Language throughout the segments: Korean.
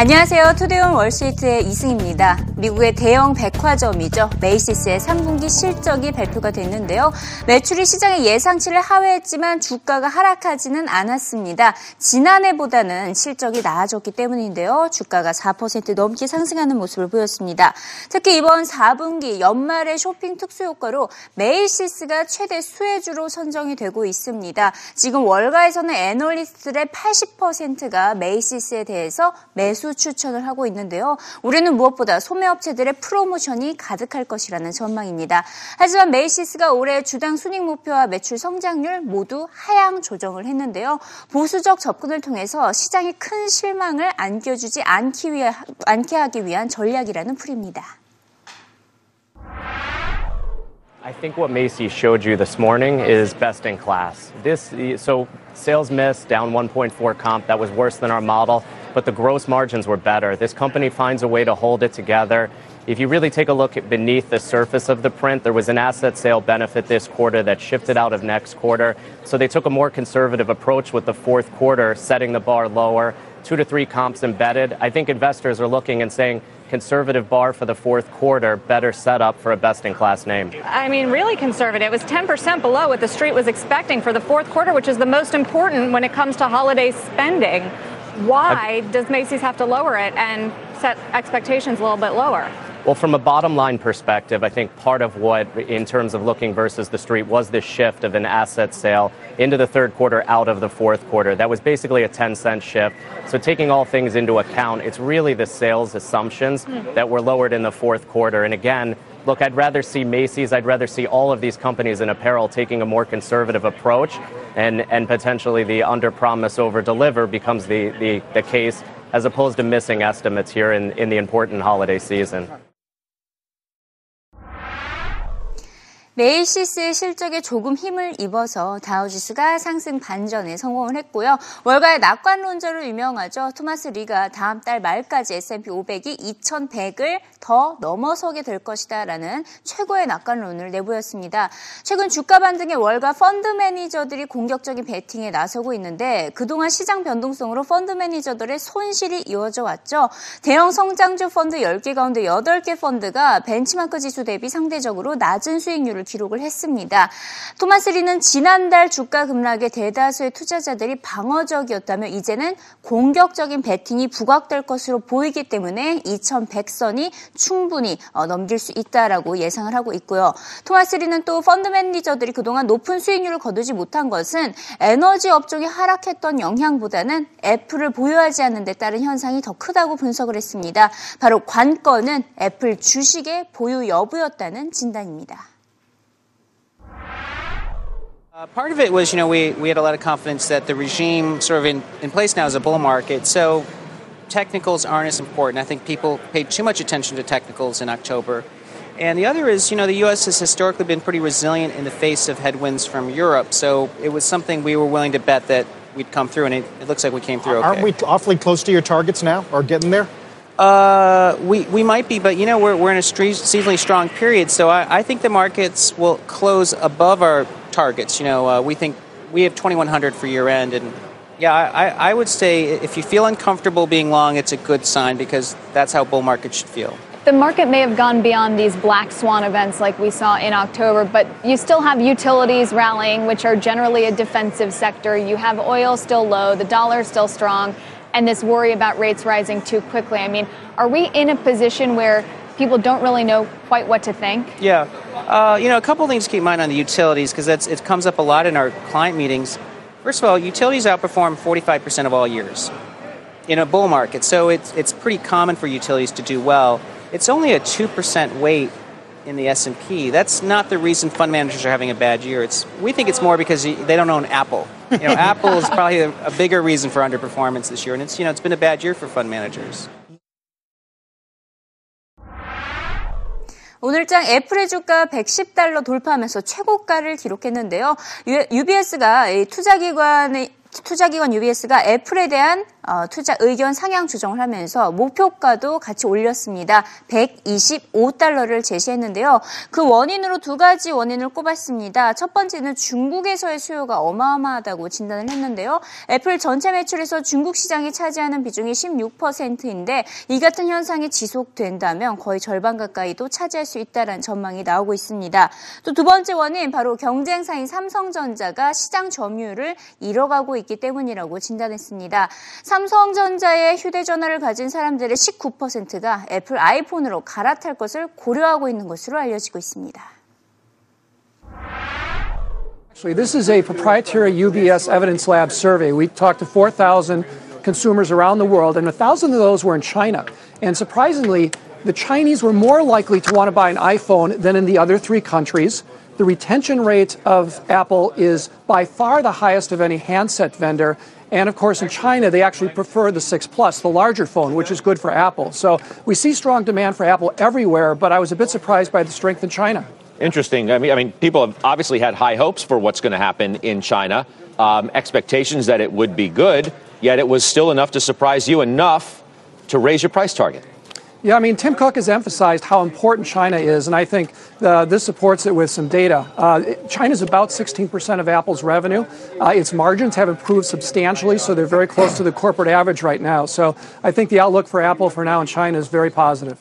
안녕하세요. 투데이 온 월스트리트의 이승입니다. 미국의 대형 백화점이죠. 메이시스의 3분기 실적이 발표가 됐는데요. 매출이 시장의 예상치를 하회했지만 주가가 하락하지는 않았습니다. 지난해보다는 실적이 나아졌기 때문인데요. 주가가 4% 넘게 상승하는 모습을 보였습니다. 특히 이번 4분기 연말의 쇼핑 특수 효과로 메이시스가 최대 수혜주로 선정이 되고 있습니다. 지금 월가에서는 애널리스트들의 80%가 메이시스에 대해서 매수 추천을 하고 있는데요. 이유는 무엇보다 소매업체들의 프로모션이 가득할 것이라는 전망입니다. 하지만 메이시스가 올해 주당 순익 목표와 매출 성장률 모두 하향 조정을 했는데요. 보수적 접근을 통해서 시장에 큰 실망을 안겨주지 않기 위해, 않게 하기 위한 전략이라는 풀이입니다. I think what Macy's showed you this morning is best in class. This so sales miss down 1.4 comp that was worse than our model. But the gross margins were better. This company finds a way to hold it together. If you really take a look beneath the surface of the print, there was an asset sale benefit this quarter that shifted out of next quarter. So they took a more conservative approach with the fourth quarter, setting the bar lower, two to three comps embedded. I think investors are looking and saying, conservative bar for the fourth quarter, better setup for a best in class name? I mean, really conservative. It was 10% below what the street was expecting for the fourth quarter, which is the most important when it comes to holiday spending. Why does Macy's have to lower it and set expectations a little bit lower? Well, from a bottom line perspective, I think part of what, in terms of looking versus the street, was this shift of an asset sale into the third quarter out of the fourth quarter. That was basically a 10 cent shift. So, taking all things into account, it's really the sales assumptions mm-hmm. that were lowered in the fourth quarter. And again, look, I'd rather see Macy's, I'd rather see all of these companies in apparel taking a more conservative approach, and, and potentially the under promise, over deliver becomes the, the, the case, as opposed to missing estimates here in, in the important holiday season. 메이시스의 실적에 조금 힘을 입어서 다우지수가 상승 반전에 성공을 했고요. 월가의 낙관론자로 유명하죠. 토마스 리가 다음 달 말까지 S&P 500이 2100을 더 넘어서게 될 것이다 라는 최고의 낙관론을 내보였습니다. 최근 주가 반등의 월가 펀드 매니저들이 공격적인 베팅에 나서고 있는데 그동안 시장 변동성으로 펀드 매니저들의 손실이 이어져 왔죠. 대형 성장주 펀드 10개 가운데 8개 펀드가 벤치마크 지수 대비 상대적으로 낮은 수익률을 기록을 했습니다. 토마스 리는 지난달 주가 급락에 대다수의 투자자들이 방어적이었다며 이제는 공격적인 베팅이 부각될 것으로 보이기 때문에 2100선이 충분히 어, 넘길 수 있다라고 예상을 하고 있고요. 토마스 리는 또 펀드 매니저들이 그동안 높은 수익률을 거두지 못한 것은 에너지 업종이 하락했던 영향보다는 애플을 보유하지 않는 데 따른 현상이 더 크다고 분석을 했습니다. 바로 관건은 애플 주식의 보유 여부였다는 진단입니다. Uh, part of it was, you know, we, we had a lot of confidence that the regime sort of in, in place now is a bull market. So technicals aren't as important. I think people paid too much attention to technicals in October. And the other is, you know, the U.S. has historically been pretty resilient in the face of headwinds from Europe. So it was something we were willing to bet that we'd come through, and it, it looks like we came through okay. Aren't we awfully close to your targets now, or getting there? Uh, we, we might be, but you know, we're, we're in a seasonally strong period, so I, I think the markets will close above our targets. You know, uh, we think we have 2100 for year end, and yeah, I, I would say if you feel uncomfortable being long, it's a good sign because that's how bull markets should feel. The market may have gone beyond these black swan events like we saw in October, but you still have utilities rallying, which are generally a defensive sector. You have oil still low, the dollar still strong, and this worry about rates rising too quickly. I mean, are we in a position where people don't really know quite what to think? Yeah. Uh, you know, a couple things to keep in mind on the utilities because it comes up a lot in our client meetings. First of all, utilities outperform 45% of all years in a bull market, so it's, it's pretty common for utilities to do well. It's only a 2% weight in the S&P. That's not the reason fund managers are having a bad year. It's we think it's more because they don't own Apple. You know, Apple is probably a, a bigger reason for underperformance this year, and it's you know it's been a bad year for fund managers. 오늘장 애플의 주가 110달러 돌파하면서 최고가를 기록했는데요. UBS가 투자기관의 투자기관 UBS가 애플에 대한 어, 투자 의견 상향 조정을 하면서 목표가도 같이 올렸습니다. 125달러를 제시했는데요. 그 원인으로 두 가지 원인을 꼽았습니다. 첫 번째는 중국에서의 수요가 어마어마하다고 진단을 했는데요. 애플 전체 매출에서 중국 시장이 차지하는 비중이 16%인데 이 같은 현상이 지속된다면 거의 절반 가까이도 차지할 수 있다는 전망이 나오고 있습니다. 또 두 번째 원인 바로 경쟁사인 삼성전자가 시장 점유율을 잃어가고 있기 때문이라고 진단했습니다. 삼성전자의 휴대전화를 가진 사람들의 19%가 애플 아이폰으로 갈아탈 것을 고려하고 있는 것으로 알려지고 있습니다. Actually, this is a proprietary UBS Evidence Lab survey. We talked to 4,000 consumers around the world, and 1,000 of those were in China. And surprisingly, the Chinese were more likely to want to buy an iPhone than in the other three countries. The retention rate of Apple is by far the highest of any handset vendor. And of course, in China, they actually prefer the 6 Plus, the larger phone, which is good for Apple. So we see strong demand for Apple everywhere, but I was a bit surprised by the strength in China. Interesting. I mean, I mean, people have obviously had high hopes for what's going to happen in China, um, expectations that it would be good, yet it was still enough to surprise you enough to raise your price target. Yeah, I mean, Tim Cook has emphasized how important China is, and I think uh, this supports it with some data. Uh, China is about 16% of Apple's revenue. Uh, its margins have improved substantially, so they're very close to the corporate average right now. So I think the outlook for Apple for now in China is very positive.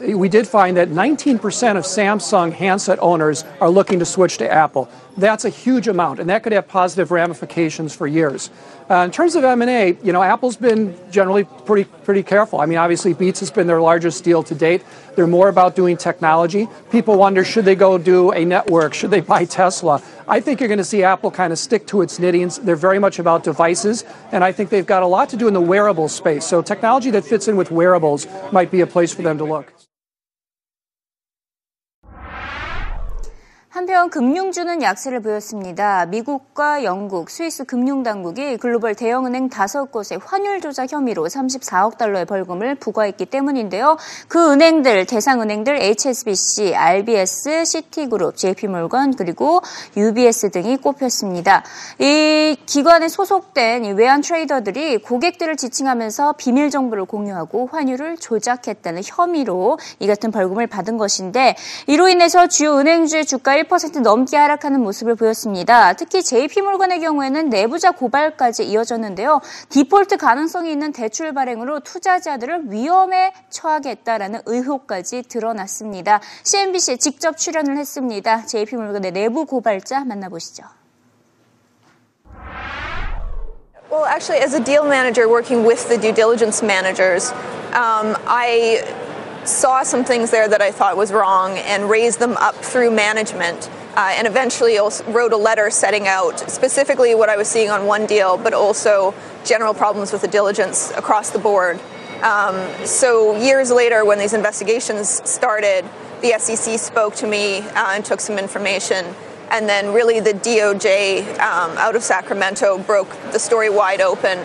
We did find that 19% of Samsung handset owners are looking to switch to Apple. That's a huge amount, and that could have positive ramifications for years. Uh, in terms of M&A, you know, Apple's been generally pretty pretty careful. I mean, obviously, Beats has been their largest deal to date. They're more about doing technology. People wonder should they go do a network? Should they buy Tesla? I think you're going to see Apple kind of stick to its knittings. They're very much about devices, and I think they've got a lot to do in the wearable space. So technology that fits in with wearables might be a place for them to look. 한편 금융주는 약세를 보였습니다. 미국과 영국, 스위스 금융당국이 글로벌 대형은행 5곳의 환율 조작 혐의로 34억 달러의 벌금을 부과했기 때문인데요. 그 은행들, 대상 은행들 HSBC, RBS, 시티그룹, JP몰건 그리고 UBS 등이 꼽혔습니다. 이 기관에 소속된 외환 트레이더들이 고객들을 지칭하면서 비밀 정보를 공유하고 환율을 조작했다는 혐의로 이 같은 벌금을 받은 것인데 이로 인해서 주요 은행주의 주가 1% 넘게 하락하는 모습을 보였습니다. 특히 JP몰건의 경우에는 내부자 고발까지 이어졌는데요. 디폴트 가능성이 있는 대출 발행으로 투자자들을 위험에 처하겠다라는 의혹까지 드러났습니다. CNBC에 직접 출연을 했습니다. JP몰건의 내부 고발자 만나보시죠. Well, actually, as a deal manager working with the due diligence managers, um, I saw some things there that I thought was wrong and raised them up through management. Uh, and eventually wrote a letter setting out specifically what I was seeing on one deal, but also general problems with the diligence across the board. Um, so years later, when these investigations started, the SEC spoke to me uh, and took some information. And then, really, the DOJ um, out of Sacramento broke the story wide open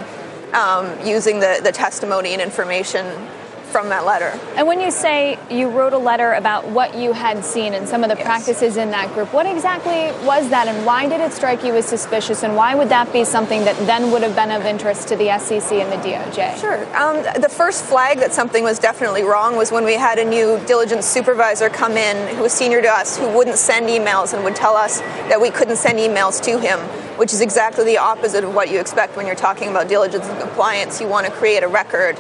um, using the, the testimony and information from that letter. And when you say you wrote a letter about what you had seen and some of the yes. practices in that group, what exactly was that and why did it strike you as suspicious and why would that be something that then would have been of interest to the SEC and the DOJ? Sure. Um, the first flag that something was definitely wrong was when we had a new diligence supervisor come in who was senior to us who wouldn't send emails and would tell us that we couldn't send emails to him which is exactly the opposite of what you expect when you're talking about diligence and compliance. You want to create a record.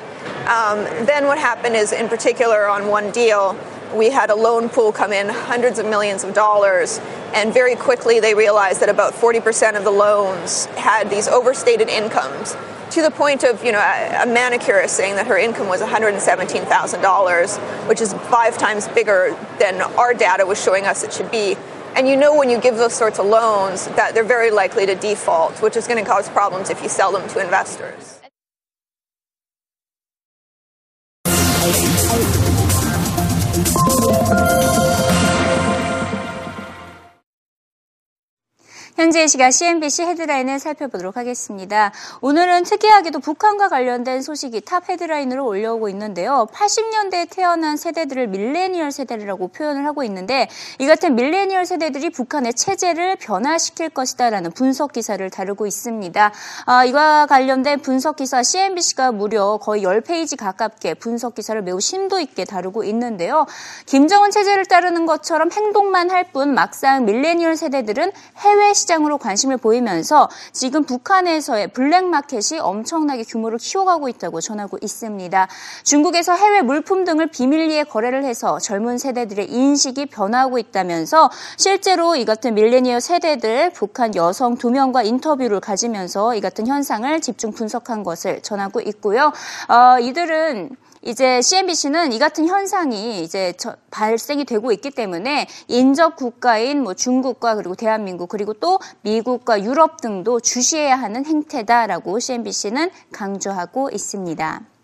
Um, then what happened is, in particular, on one deal, we had a loan pool come in hundreds of millions of dollars, and very quickly they realized that about 40% of the loans had these overstated incomes to the point of, you know, a, manicurist saying that her income was $117,000, which is five times bigger than our data was showing us it should be. And you know when you give those sorts of loans that they're very likely to default, which is going to cause problems if you sell them to investors. 현재 시각 CNBC 헤드라인을 살펴보도록 하겠습니다. 오늘은 특이하게도 북한과 관련된 소식이 탑 헤드라인으로 올려오고 있는데요. 80년대에 태어난 세대들을 밀레니얼 세대라고 표현을 하고 있는데 이 같은 밀레니얼 세대들이 북한의 체제를 변화시킬 것이다라는 분석 기사를 다루고 있습니다. 아, 이와 관련된 분석 기사 CNBC가 무려 거의 10페이지 가깝게 분석 기사를 매우 심도 있게 다루고 있는데요. 김정은 체제를 따르는 것처럼 행동만 할 뿐 막상 밀레니얼 세대들은 해외 시장 으로 관심을 보이면서 지금 북한에서의 블랙마켓이 엄청나게 규모를 키워가고 있다고 전하고 있습니다. 중국에서 해외 물품 등을 비밀리에 거래를 해서 젊은 세대들의 인식이 변화하고 있다면서 실제로 이 같은 밀레니얼 세대들 북한 여성 두 명과 인터뷰를 가지면서 이 같은 현상을 집중 분석한 것을 전하고 있고요. 어, 이들은 이제 CNBC는 이 같은 현상이 이제 발생이 되고 있기 때문에 인접 국가인 뭐 중국과 그리고 대한민국 그리고 또 미국과 유럽 등도 주시해야 하는 행태다라고 CNBC는 강조하고 있습니다.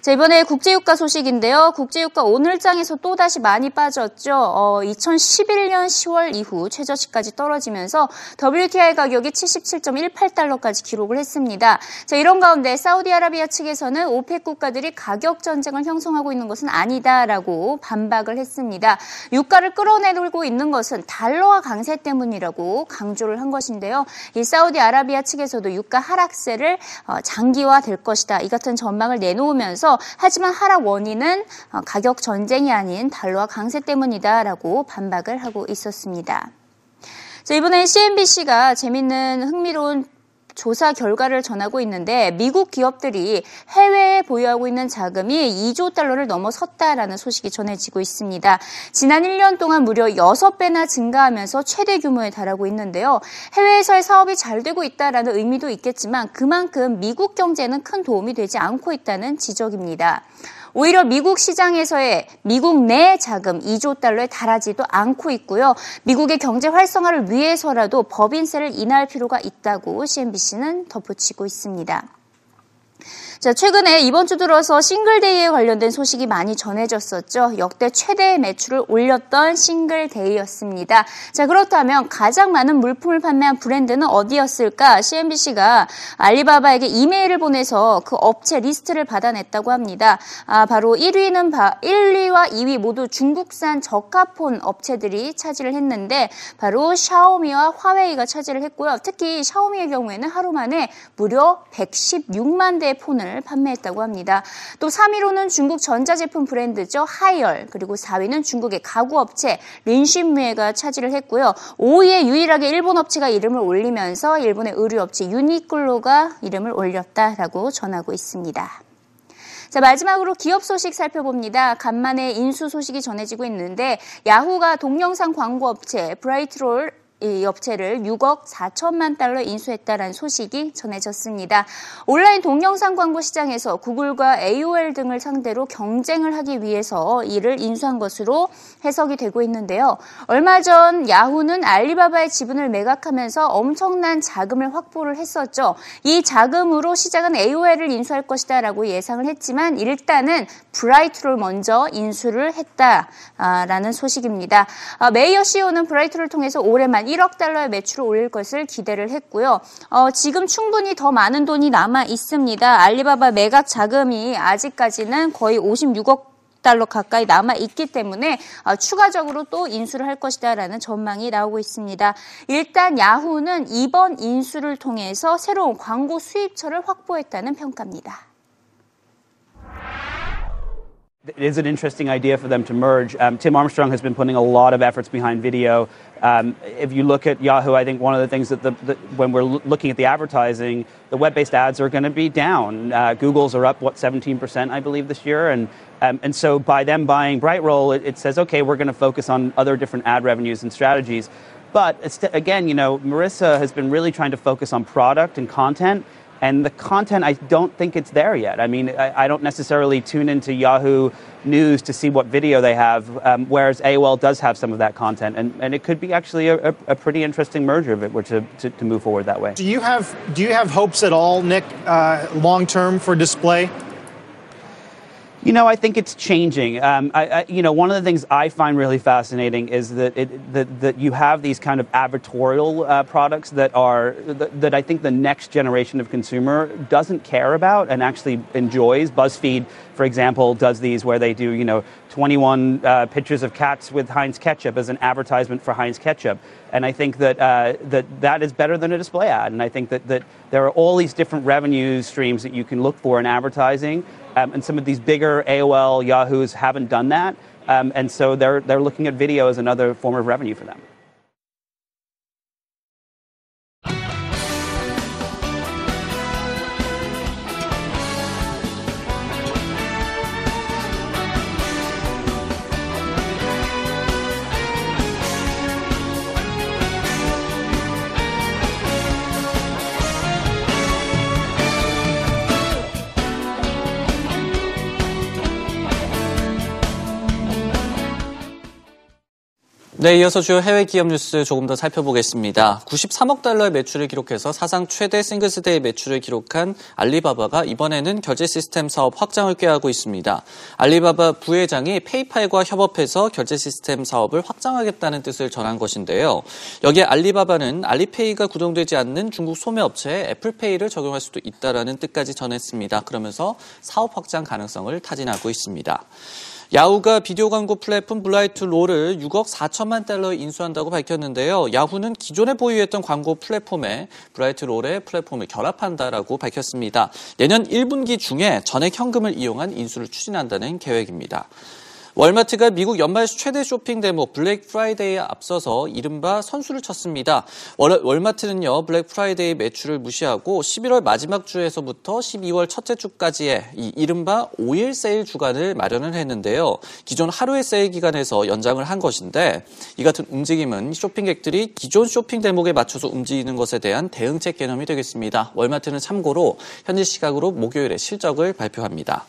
자, 이번에 국제유가 소식인데요. 국제유가 오늘장에서 또다시 많이 빠졌죠. 어, 2011년 10월 이후 최저치까지 떨어지면서 WTI 가격이 77.18달러까지 기록을 했습니다. 자, 이런 가운데 사우디아라비아 측에서는 오펙 국가들이 가격 전쟁을 형성하고 있는 것은 아니다라고 반박을 했습니다. 유가를 끌어내고 있는 것은 달러와 강세 때문이라고 강조를 한 것인데요. 이 사우디아라비아 측에서도 유가 하락세를 어, 장기화될 것이다. 이 같은 전망을 내놓으면서 하지만 하락 원인은 어, 가격 전쟁이 아닌 달러와 강세 때문이다라고 반박을 하고 있었습니다. 자, 이번에 CNBC가 재밌는 흥미로운 조사 결과를 전하고 있는데 미국 기업들이 해외에 보유하고 있는 자금이 2조 달러를 넘어섰다라는 소식이 전해지고 있습니다. 지난 1년 동안 무려 6배나 증가하면서 최대 규모에 달하고 있는데요. 해외에서의 사업이 잘 되고 있다라는 의미도 있겠지만 그만큼 미국 경제는 큰 도움이 되지 않고 있다는 지적입니다. 오히려 미국 시장에서의 미국 내 자금 2조 달러에 달하지도 않고 있고요. 미국의 경제 활성화를 위해서라도 법인세를 인하할 필요가 있다고 CNBC는 덧붙이고 있습니다. 자, 최근에 이번 주 들어서 싱글데이에 관련된 소식이 많이 전해졌었죠. 역대 최대 매출을 올렸던 싱글데이였습니다. 자, 그렇다면 가장 많은 물품을 판매한 브랜드는 어디였을까? CNBC가 알리바바에게 이메일을 보내서 그 업체 리스트를 받아냈다고 합니다. 아, 바로 1위는 바, 1위와 2위 모두 중국산 저가폰 업체들이 차지를 했는데 바로 샤오미와 화웨이가 차지를 했고요. 특히 샤오미의 경우에는 하루 만에 무려 116만 대의 폰을 제품을 판매했다고 합니다. 또 3위로는 중국 전자제품 브랜드죠. 하이얼 그리고 4위는 중국의 가구 업체 린신무에가 차지를 했고요. 5위에 유일하게 일본 업체가 이름을 올리면서 일본의 의류 업체 유니클로가 이름을 올렸다라고 전하고 있습니다. 자, 마지막으로 기업 소식 살펴봅니다. 간만에 인수 소식이 전해지고 있는데 야후가 동영상 광고 업체 브라이트롤 이 업체를 6억 4천만 달러 인수했다라는 소식이 전해졌습니다. 온라인 동영상 광고 시장에서 구글과 AOL 등을 상대로 경쟁을 하기 위해서 이를 인수한 것으로 해석이 되고 있는데요. 얼마 전 야후는 알리바바의 지분을 매각하면서 엄청난 자금을 확보를 했었죠. 이 자금으로 시장은 AOL을 인수할 것이다라고 예상을 했지만 일단은 브라이트를 먼저 인수를 했다라는 소식입니다. 아, 메이어 CEO는 브라이트를 통해서 올해만 1억 달러의 매출을 올릴 것을 기대를 했고요. 어, 지금 충분히 더 많은 돈이 남아 있습니다. 알리바바 매각 자금이 아직까지는 거의 56억 달러 가까이 남아 있기 때문에 어, 추가적으로 또 인수를 할 것이다라는 전망이 나오고 있습니다. 일단 야후는 이번 인수를 통해서 새로운 광고 수입처를 확보했다는 평가입니다. It is an interesting idea for them to merge. Um, Tim Armstrong has been putting a lot of efforts behind video. Um, if you look at Yahoo, I think one of the things that the, the, when we're l- looking at the advertising, the web-based ads are going to be down. Uh, Google's are up what 17%, I believe, this year, and um, and so by them buying Brightroll, it, it says okay, we're going to focus on other different ad revenues and strategies. But again, you know, Marissa has been really trying to focus on product and content and the content, I don't think it's there yet. I mean, I, I don't necessarily tune into Yahoo News to see what video they have, um, whereas AOL does have some of that content. And, and it could be actually a, a pretty interesting merger if it were to, to, to, move forward that way. Do you have, do you have hopes at all, Nick, uh, long term for display? You know, I think it's changing. Um, I, I, you know, one of the things I find really fascinating is that it, that, that you have these kind of advertorial uh, products that are that, that, I think the next generation of consumer doesn't care about and actually enjoys. BuzzFeed, for example, does these where they do you know 21 uh, pictures of cats with Heinz ketchup as an advertisement for Heinz ketchup. And I think that, uh, that that is better than a display ad. And I think that, that there are all these different revenue streams that you can look for in advertising. Um, and some of these bigger AOL, Yahoos haven't done that. Um, and so they're, they're looking at video as another form of revenue for them. 네, 이어서 주요 해외 기업 뉴스 조금 더 살펴보겠습니다. 93억 달러의 매출을 기록해서 사상 최대 싱글스데이 매출을 기록한 알리바바가 이번에는 결제 시스템 사업 확장을 꾀하고 있습니다. 알리바바 부회장이 페이팔과 협업해서 결제 시스템 사업을 확장하겠다는 뜻을 전한 것인데요. 여기에 알리바바는 알리페이가 구동되지 않는 중국 소매업체에 애플페이를 적용할 수도 있다라는 뜻까지 전했습니다. 그러면서 사업 확장 가능성을 타진하고 있습니다. 야후가 비디오 광고 플랫폼 브라이트 롤을 6억 4천만 달러 인수한다고 밝혔는데요. 야후는 기존에 보유했던 광고 플랫폼에 브라이트 롤의 플랫폼을 결합한다라고 밝혔습니다. 내년 1분기 중에 전액 현금을 이용한 인수를 추진한다는 계획입니다. 월마트가 미국 연말 최대 쇼핑 대목 블랙 프라이데이에 앞서서 이른바 선수를 쳤습니다. 월, 월마트는요 블랙 프라이데이 매출을 무시하고 11월 마지막 주에서부터 12월 첫째 주까지의 이 이른바 5일 세일 주간을 마련을 했는데요. 기존 하루의 세일 기간에서 연장을 한 것인데 이 같은 움직임은 쇼핑객들이 기존 쇼핑 대목에 맞춰서 움직이는 것에 대한 대응책 개념이 되겠습니다. 월마트는 참고로 현지 시각으로 목요일에 실적을 발표합니다.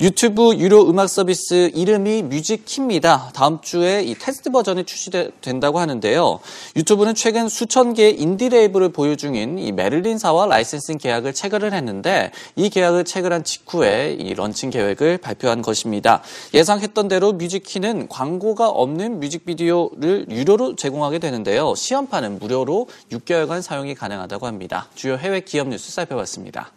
유튜브 유료 음악 서비스 이름이 뮤직키입니다. 다음 주에 이 테스트 버전이 출시된다고 하는데요. 유튜브는 최근 수천 개의 인디 레이블을 보유 중인 이 멀린사와 licensing 계약을 체결을 했는데 이 계약을 체결한 직후에 이 런칭 계획을 발표한 것입니다. 예상했던 대로 뮤직키는 광고가 없는 뮤직비디오를 유료로 제공하게 되는데요. 시험판은 무료로 6개월간 사용이 가능하다고 합니다. 주요 해외 기업 뉴스 살펴봤습니다.